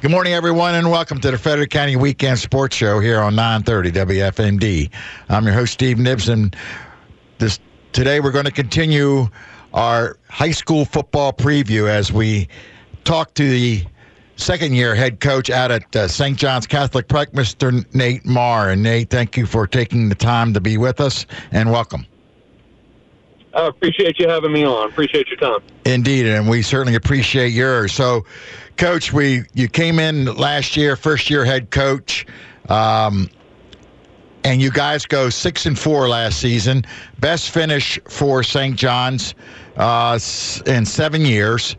Good morning, everyone, and welcome to the Frederick County Weekend Sports Show here on 930 WFMD. I'm your host, Steve Nibson. This today we're going to continue our high school football preview as we talk to the second year head coach out at uh, St. John's Catholic Prep, Mr. Nate Marr. And Nate, thank you for taking the time to be with us and welcome. I appreciate you having me on. Appreciate your time. Indeed, and we certainly appreciate yours. So, Coach, we you came in last year, first year head coach, um, and you guys go six and four last season, best finish for St. John's uh, in seven years,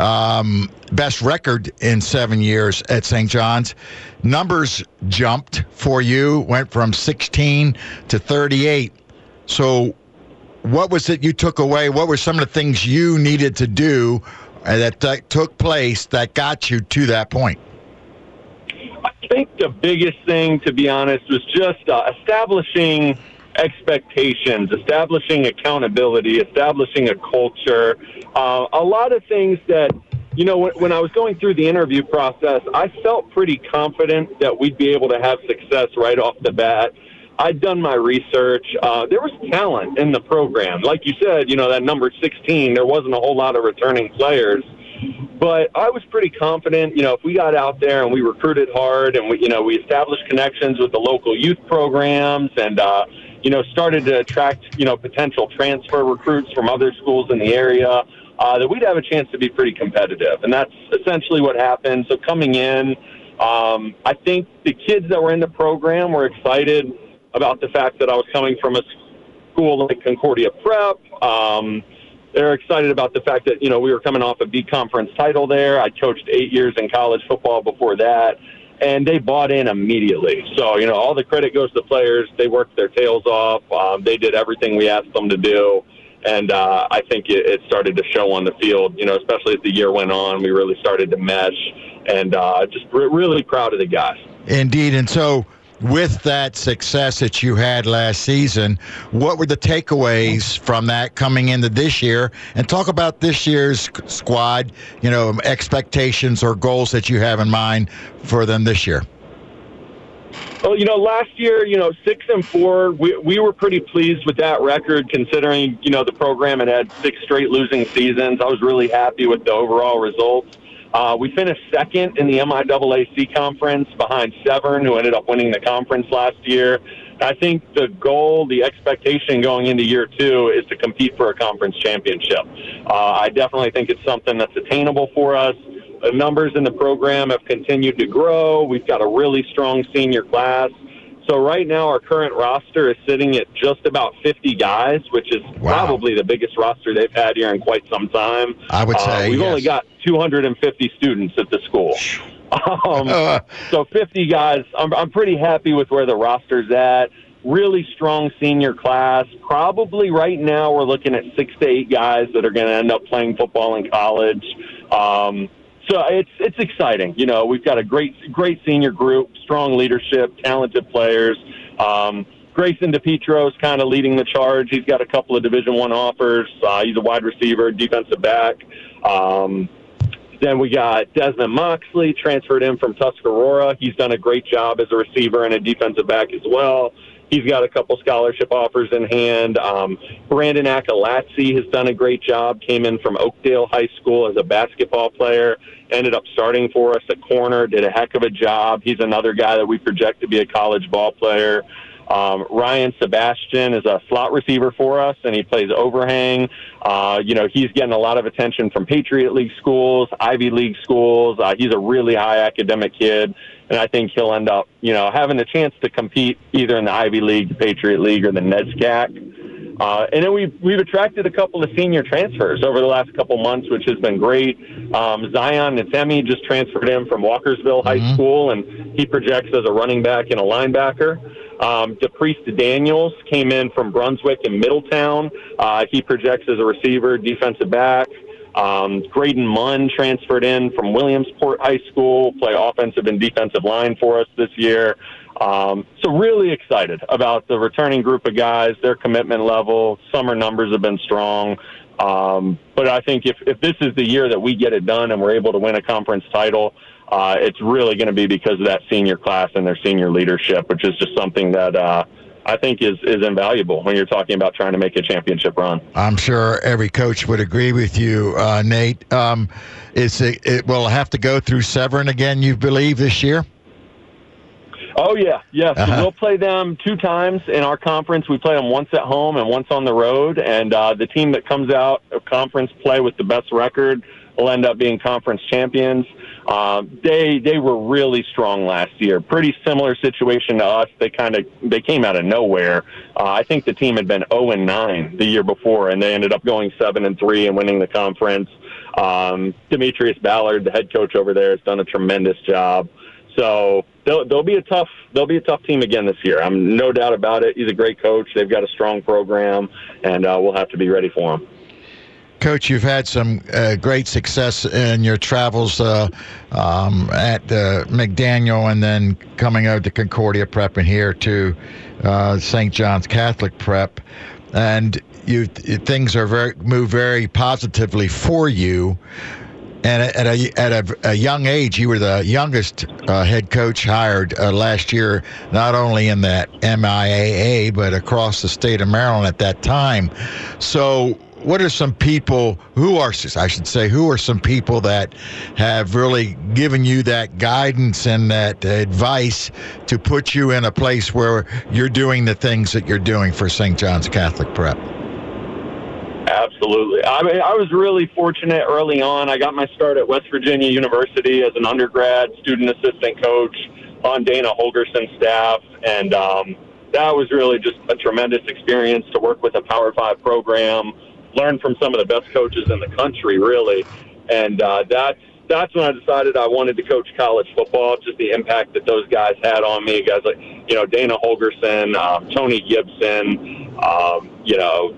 um, best record in seven years at St. John's. Numbers jumped for you, went from 16 to 38. So, what was it you took away? What were some of the things you needed to do that, that took place that got you to that point? I think the biggest thing, to be honest, was just uh, establishing expectations, establishing accountability, establishing a culture. Uh, a lot of things that, you know, when, when I was going through the interview process, I felt pretty confident that we'd be able to have success right off the bat. I'd done my research. Uh, there was talent in the program. Like you said, you know, that number 16, there wasn't a whole lot of returning players. But I was pretty confident, you know, if we got out there and we recruited hard and we, you know, we established connections with the local youth programs and, uh, you know, started to attract, you know, potential transfer recruits from other schools in the area, uh, that we'd have a chance to be pretty competitive. And that's essentially what happened. So coming in, um, I think the kids that were in the program were excited about the fact that I was coming from a school like Concordia Prep. Um, they're excited about the fact that you know we were coming off a B conference title there. I coached eight years in college football before that, and they bought in immediately. So you know all the credit goes to the players. They worked their tails off. Um, they did everything we asked them to do, and uh, I think it, it started to show on the field. You know, especially as the year went on, we really started to mesh, and uh, just re- really proud of the guys. Indeed, and so with that success that you had last season, what were the takeaways from that coming into this year? And talk about this year's squad, you know, expectations or goals that you have in mind for them this year. Well, you know, last year, you know, six and four, we, we were pretty pleased with that record considering, you know, the program had had six straight losing seasons. I was really happy with the overall results. Uh, we finished second in the MIAAC conference behind Severn, who ended up winning the conference last year. I think the goal, the expectation going into year two is to compete for a conference championship. Uh, I definitely think it's something that's attainable for us. The numbers in the program have continued to grow. We've got a really strong senior class. So right now, our current roster is sitting at just about 50 guys, which is wow. probably the biggest roster they've had here in quite some time. I would say uh, we've yes. only got 250 students at the school. Um, so 50 guys. I'm, I'm pretty happy with where the roster's at. Really strong senior class. Probably right now we're looking at six to eight guys that are going to end up playing football in college. Um, so it's it's exciting. You know, we've got a great great senior group, strong leadership, talented players. Um, Grayson DePietro is kind of leading the charge. He's got a couple of Division One offers. Uh, he's a wide receiver, defensive back. Um, then we got Desmond Moxley transferred in from Tuscarora. He's done a great job as a receiver and a defensive back as well. He's got a couple scholarship offers in hand. Um, Brandon Akalatsi has done a great job. Came in from Oakdale High School as a basketball player. Ended up starting for us at corner. Did a heck of a job. He's another guy that we project to be a college ball player. Um, Ryan Sebastian is a slot receiver for us, and he plays overhang. Uh, you know, he's getting a lot of attention from Patriot League schools, Ivy League schools. Uh, he's a really high academic kid and I think he'll end up, you know, having a chance to compete either in the Ivy League, Patriot League, or the NESCAC. Uh, and then we've we've attracted a couple of senior transfers over the last couple months, which has been great. Um, Zion Natemi just transferred in from Walkersville High mm-hmm. School, and he projects as a running back and a linebacker. Um, DePriest Daniels came in from Brunswick and Middletown. Uh, he projects as a receiver, defensive back. Um, Graydon Munn transferred in from Williamsport High School, play offensive and defensive line for us this year. Um, so really excited about the returning group of guys, their commitment level. Summer numbers have been strong. Um, but I think if, if this is the year that we get it done and we're able to win a conference title, uh, it's really going to be because of that senior class and their senior leadership, which is just something that uh, I think is is invaluable when you're talking about trying to make a championship run. I'm sure every coach would agree with you, uh, Nate. Um, is it, it will have to go through Severn again? You believe this year? Oh yeah, yeah. So uh-huh. we'll play them two times in our conference. We play them once at home and once on the road. And uh, the team that comes out of conference play with the best record will end up being conference champions. Uh, they they were really strong last year. Pretty similar situation to us. They kind of they came out of nowhere. Uh, I think the team had been 0 and 9 the year before, and they ended up going 7 and 3 and winning the conference. Um, Demetrius Ballard, the head coach over there, has done a tremendous job. So they'll, they'll be a tough they'll be a tough team again this year. I'm no doubt about it. He's a great coach. They've got a strong program, and uh, we'll have to be ready for him. Coach, you've had some uh, great success in your travels uh, um, at uh, McDaniel and then coming over to Concordia Prep and here to uh, St. John's Catholic Prep. And you things are very move very positively for you. And at a, at a, a, young age, you were the youngest uh, head coach hired uh, last year, not only in that MIAA, but across the state of Maryland at that time. So, what are some people who are I should say who are some people that have really given you that guidance and that advice to put you in a place where you're doing the things that you're doing for St. John's Catholic Prep? Absolutely. I mean, I was really fortunate early on. I got my start at West Virginia University as an undergrad student assistant coach on Dana Holgorsen's staff, and um, that was really just a tremendous experience to work with a Power Five program learn from some of the best coaches in the country, really. And uh, that's that's when I decided I wanted to coach college football. Just the impact that those guys had on me, guys like you know Dana Holgorsen, um, Tony Gibson, um, you know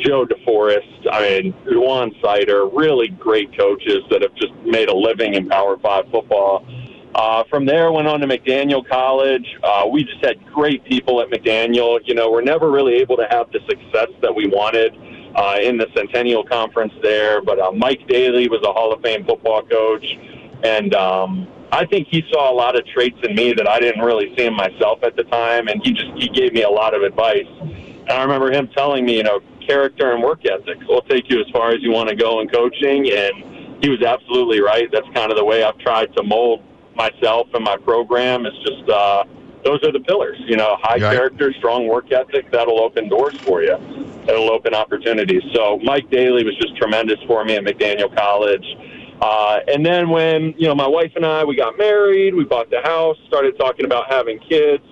Joe DeForest. I mean Juwan Sider, really great coaches that have just made a living in Power Five football. Uh, from there, went on to McDaniel College. Uh, we just had great people at McDaniel. You know, we're never really able to have the success that we wanted uh, in the Centennial Conference there. But uh, Mike Daly was a Hall of Fame football coach, and um, I think he saw a lot of traits in me that I didn't really see in myself at the time, and he just he gave me a lot of advice. And I remember him telling me, you know, character and work ethic will take you as far as you want to go in coaching, and he was absolutely right. That's kind of the way I've tried to mold myself and my program. It's just uh, those are the pillars. You know, high right. character, strong work ethic. That'll open doors for you it'll open opportunities. So Mike Daly was just tremendous for me at McDaniel College. Uh, and then when you know my wife and I we got married, we bought the house, started talking about having kids.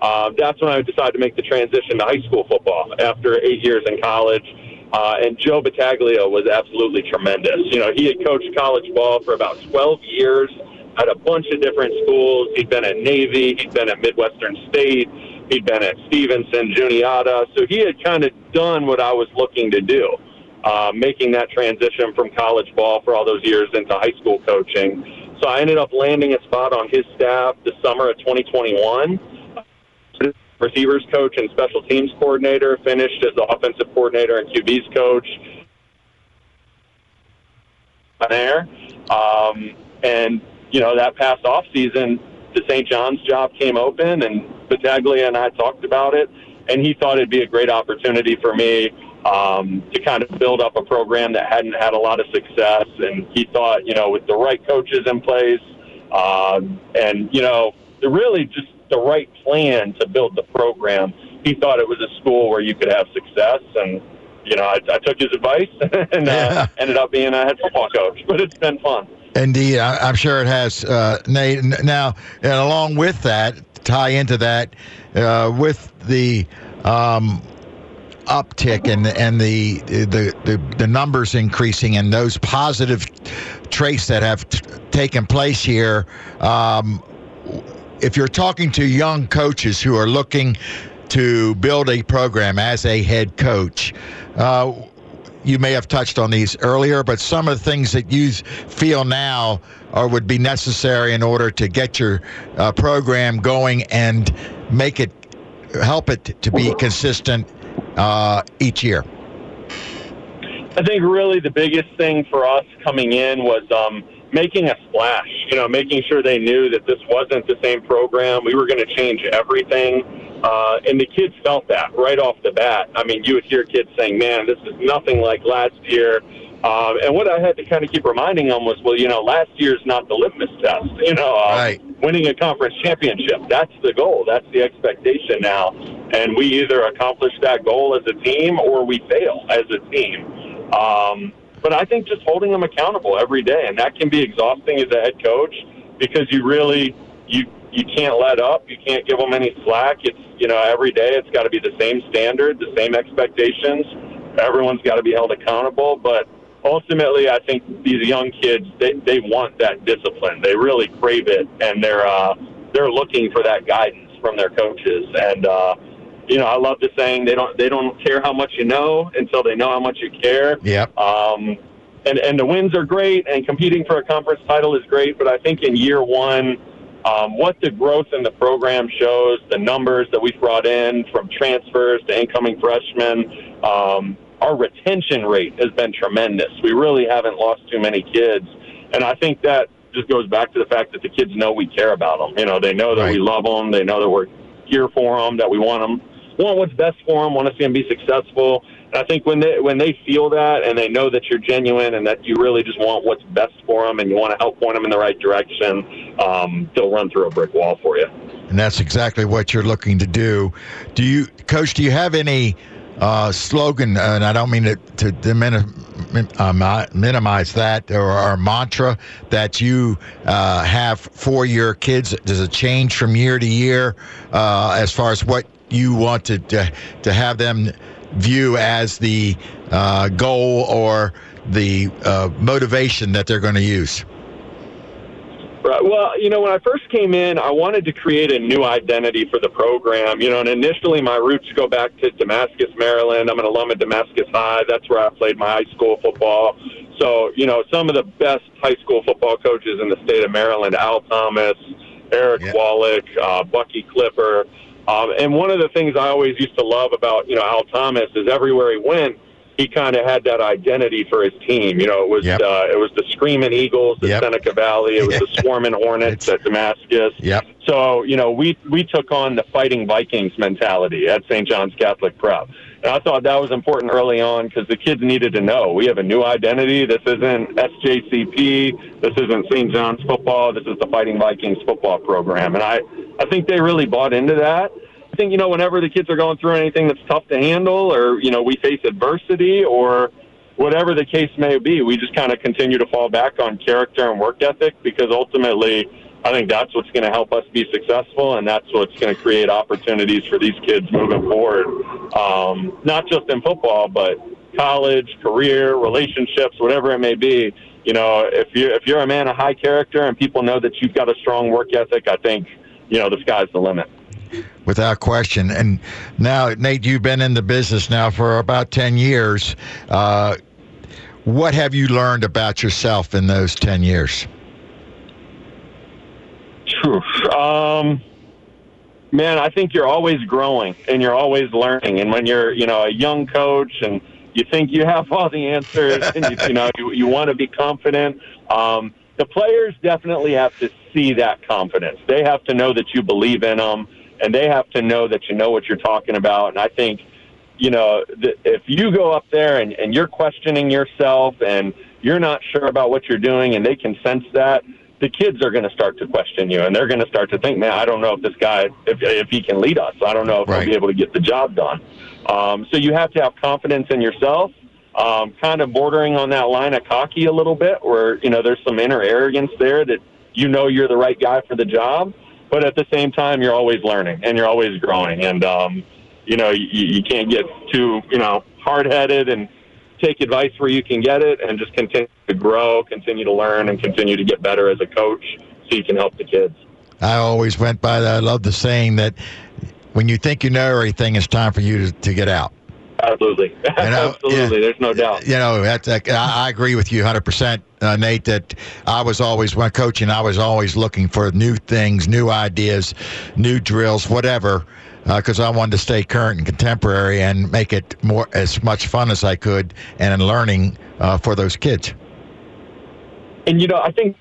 Uh, that's when I decided to make the transition to high school football after eight years in college. Uh, and Joe Battaglia was absolutely tremendous. You know, he had coached college ball for about 12 years at a bunch of different schools. He'd been at Navy, he'd been at Midwestern State, He'd been at Stevenson, Juniata, so he had kind of done what I was looking to do, uh, making that transition from college ball for all those years into high school coaching. So I ended up landing a spot on his staff the summer of 2021. Receivers coach and special teams coordinator, finished as the offensive coordinator and QB's coach. There, um, and you know that past off season, the St. John's job came open, and Battaglia and I talked about it, and he thought it'd be a great opportunity for me um, to kind of build up a program that hadn't had a lot of success. And he thought, you know, with the right coaches in place, um, and you know, really just the right plan to build the program, he thought it was a school where you could have success. And you know, I, I took his advice and uh, ended up being a head football coach. But it's been fun. Indeed, I, am sure it has, uh, Nate. Now, and along with that, tie into that uh, with the um, uptick and and the, the the the numbers increasing and those positive traits that have t- taken place here. Um, if you're talking to young coaches who are looking to build a program as a head coach, uh, you may have touched on these earlier, but some of the things that you feel now or would be necessary in order to get your uh, program going and make it help it to be consistent uh, each year? I think really the biggest thing for us coming in was um, making a splash, you know, making sure they knew that this wasn't the same program. We were going to change everything. Uh, and the kids felt that right off the bat. I mean, you would hear kids saying, man, this is nothing like last year. Um, and what I had to kind of keep reminding them was, well, you know, last year's not the litmus test. You know, uh, right. winning a conference championship, that's the goal. That's the expectation now. And we either accomplish that goal as a team or we fail as a team. Um, but I think just holding them accountable every day, and that can be exhausting as a head coach because you really you you can't let up. You can't give them any slack. It's you know every day it's got to be the same standard, the same expectations. Everyone's got to be held accountable, but ultimately, I think these young kids they they want that discipline. They really crave it, and they're uh, they're looking for that guidance from their coaches. And uh, you know, I love the saying they don't they don't care how much you know until they know how much you care. Yep. Um, and and the wins are great, and competing for a conference title is great. But I think in year one, um, what the growth in the program shows, the numbers that we've brought in from transfers to incoming freshmen, um, our retention rate has been tremendous. We really haven't lost too many kids, and I think that just goes back to the fact that the kids know we care about them. You know, they know that Right. we love them. They know that we're here for them. That we want them, want what's best for them. Want to see them be successful. I think when they when they feel that and they know that you're genuine and that you really just want what's best for them and you want to help point them in the right direction, um, they'll run through a brick wall for you. And that's exactly what you're looking to do. Do you, Coach? Do you have any uh, slogan? And I don't mean to, to uh, minimize that or, or mantra that you uh, have for your kids. Does it change from year to year uh, as far as what you want to to, to have them view as the uh, goal or the uh, motivation that they're going to use? Right. Well, you know, when I first came in, I wanted to create a new identity for the program. You know, and initially my roots go back to Damascus, Maryland. I'm an alum of Damascus High. That's where I played my high school football. So, you know, some of the best high school football coaches in the state of Maryland, Al Thomas, Eric Yeah. Wallich, uh, Bucky Clipper. Um, and one of the things I always used to love about, you know, Al Thomas is everywhere he went, he kind of had that identity for his team. You know, it was Yep. uh, it was the Screaming Eagles at Yep. Seneca Valley. It was the Swarming Hornets at Damascus. Yep. So, you know, we we took on the fighting Vikings mentality at St. John's Catholic Prep. And I thought that was important early on because the kids needed to know we have a new identity. This isn't SJCP. This isn't St. John's football. This is the Fighting Vikings football program. And I, I think they really bought into that. I think, you know, whenever the kids are going through anything that's tough to handle or, you know, we face adversity or whatever the case may be, we just kind of continue to fall back on character and work ethic because ultimately I think that's what's going to help us be successful and that's what's going to create opportunities for these kids moving forward. Um, not just in football, but college, career, relationships, whatever it may be. You know, if you if you're a man of high character and people know that you've got a strong work ethic, I think, you know, the sky's the limit. Without question. And now, Nate, you've been in the business now for about 10 years. Uh, what have you learned about yourself in those 10 years? Um, man, I think you're always growing and you're always learning. And when you're, you know, a young coach and you think you have all the answers and you, you know, you, you want to be confident, um, the players definitely have to see that confidence. They have to know that you believe in them and they have to know that you know what you're talking about. And I think, you know, th- if you go up there and, and you're questioning yourself and you're not sure about what you're doing and they can sense that, the kids are going to start to question you and they're going to start to think, man, I don't know if this guy, if, if he can lead us. I don't know if Right. he'll be able to get the job done. Um, so you have to have confidence in yourself, um, kind of bordering on that line of cocky a little bit where, you know, there's some inner arrogance there that you know you're the right guy for the job. But at the same time, you're always learning and you're always growing. And, um, you know, you, you can't get too, you know, hard headed and take advice where you can get it and just continue to grow, continue to learn, and continue to get better as a coach so you can help the kids. I always went by that. I love the saying that when you think you know everything, it's time for you to, to get out. Absolutely. know, Absolutely. yeah. There's no doubt. You know, that's I, I agree with you 100%, uh, Nate, that I was always, when coaching, I was always looking for new things, new ideas, new drills, whatever, because I wanted to stay current and contemporary and make it more as much fun as I could and in learning uh, for those kids. And you know, I think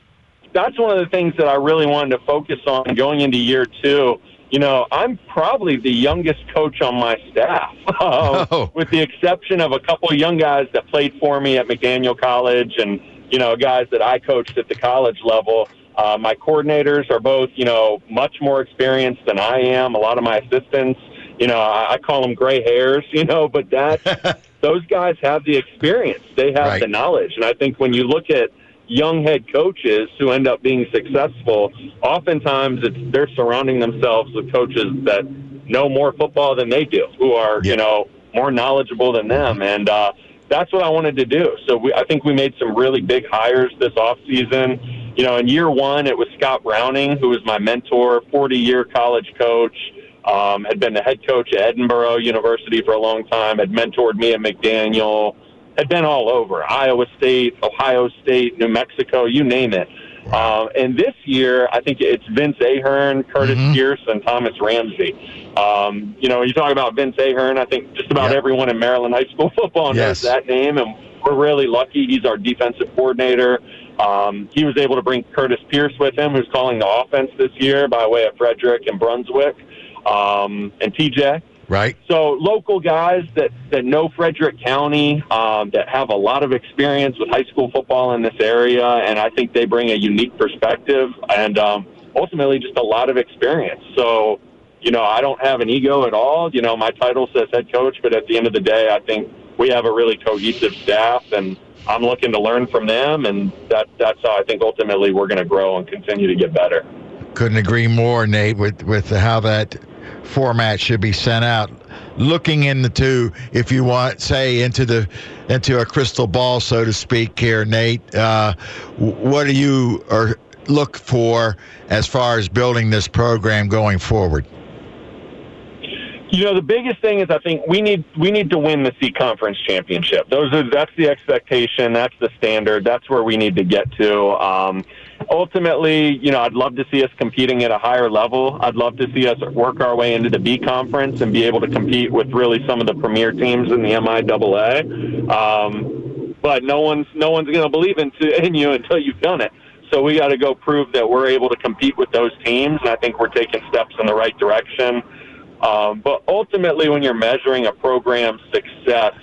that's one of the things that I really wanted to focus on going into year two. You know, I'm probably the youngest coach on my staff, um, oh. with the exception of a couple of young guys that played for me at McDaniel College and, you know, guys that I coached at the college level. Uh, my coordinators are both, you know, much more experienced than I am. A lot of my assistants, you know, I, I call them gray hairs, you know, but that those guys have the experience. They have right. the knowledge. And I think when you look at young head coaches who end up being successful, oftentimes it's they're surrounding themselves with coaches that know more football than they do, who are, yeah. you know, more knowledgeable than them. And uh, that's what I wanted to do. So we, I think we made some really big hires this off season. You know, in year one, it was Scott Browning, who was my mentor, 40 year college coach um, had been the head coach at Edinboro University for a long time, had mentored me at McDaniel, had been all over Iowa State, Ohio State, New Mexico, you name it. Um, and this year, I think it's Vince Ahern, Curtis mm-hmm. Pierce, and Thomas Ramsey. Um, you know, you talk about Vince Ahern, I think just about yep. everyone in Maryland high school football knows yes. that name, and we're really lucky. He's our defensive coordinator. Um, he was able to bring Curtis Pierce with him, who's calling the offense this year by way of Frederick and Brunswick um, and TJ. Right. So local guys that, that know Frederick County, um, that have a lot of experience with high school football in this area, and I think they bring a unique perspective and um, ultimately just a lot of experience. So, you know, I don't have an ego at all. You know, my title says head coach, but at the end of the day, I think we have a really cohesive staff, and I'm looking to learn from them, and that that's how I think ultimately we're going to grow and continue to get better. Couldn't agree more, Nate, with with how that format should be sent out looking into if you want say into the into a crystal ball so to speak here nate uh, what do you or look for as far as building this program going forward you know, the biggest thing is I think we need we need to win the C conference championship. Those are that's the expectation. That's the standard. That's where we need to get to. Um, ultimately, you know, I'd love to see us competing at a higher level. I'd love to see us work our way into the B conference and be able to compete with really some of the premier teams in the MIAA. Um, but no one's no one's going to believe in, in you until you've done it. So we got to go prove that we're able to compete with those teams, and I think we're taking steps in the right direction. Um, but ultimately, when you're measuring a program's success,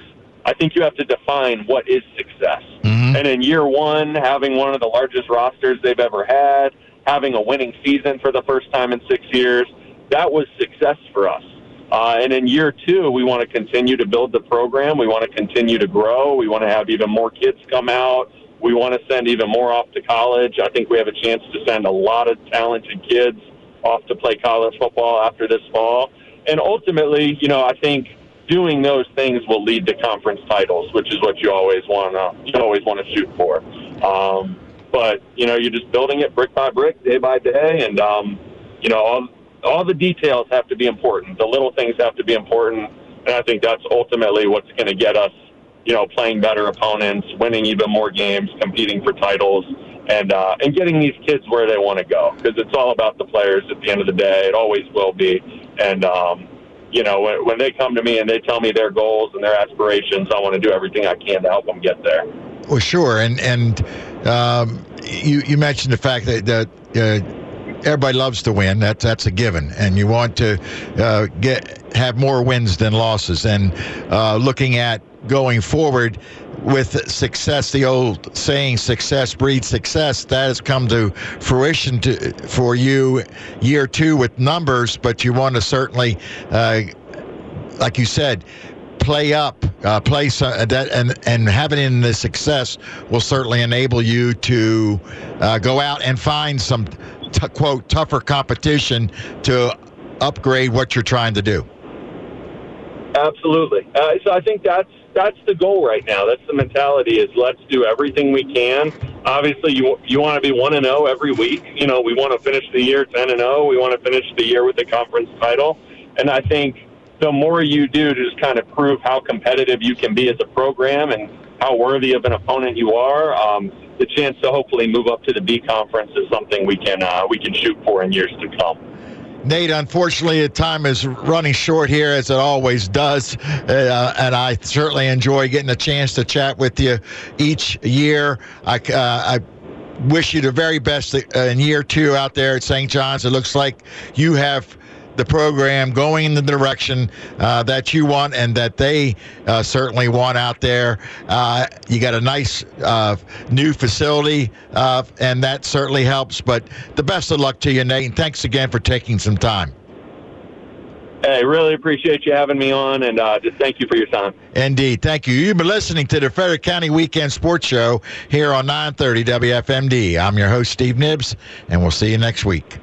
I think you have to define what is success. Mm-hmm. And in year one, having one of the largest rosters they've ever had, having a winning season for the first time in six years, that was success for us. Uh, and in year two, we want to continue to build the program. We want to continue to grow. We want to have even more kids come out. We want to send even more off to college. I think we have a chance to send a lot of talented kids off to play college football after this fall and ultimately, you know, I think doing those things will lead to conference titles, which is what you always want to you always want to shoot for. Um, but you know, you're just building it brick by brick, day by day, and um, you know, all all the details have to be important. The little things have to be important, and I think that's ultimately what's going to get us, you know, playing better opponents, winning even more games, competing for titles, and uh, and getting these kids where they want to go because it's all about the players at the end of the day. It always will be. And um, you know, when, when they come to me and they tell me their goals and their aspirations, I want to do everything I can to help them get there. Well, sure, and and um, you you mentioned the fact that that. Uh, everybody loves to win. That's that's a given, and you want to uh, get have more wins than losses. And uh, looking at going forward, with success, the old saying "success breeds success," that has come to fruition to, for you year two with numbers. But you want to certainly, uh, like you said, play up, uh, play some, uh, that, and and having in the success will certainly enable you to uh, go out and find some t- quote tougher competition to upgrade what you're trying to do. Absolutely. Uh, so I think that's that's the goal right now. That's the mentality is let's do everything we can. Obviously, you you want to be one and zero oh every week. You know, we want to finish the year ten and zero. Oh. We want to finish the year with a conference title. And I think the more you do to just kind of prove how competitive you can be as a program and how worthy of an opponent you are, um, the chance to hopefully move up to the B conference is something we can uh, we can shoot for in years to come. Nate, unfortunately, the time is running short here, as it always does. Uh, and I certainly enjoy getting a chance to chat with you each year. I, uh, I wish you the very best uh, in year two out there at St. John's. It looks like you have the program going in the direction uh, that you want and that they uh, certainly want out there. Uh, you got a nice uh, new facility, uh, and that certainly helps. But the best of luck to you, Nate, and thanks again for taking some time. Hey, really appreciate you having me on, and uh, just thank you for your time. Indeed, thank you. You've been listening to the Frederick County Weekend Sports Show here on 930 WFMD. I'm your host, Steve Nibbs, and we'll see you next week.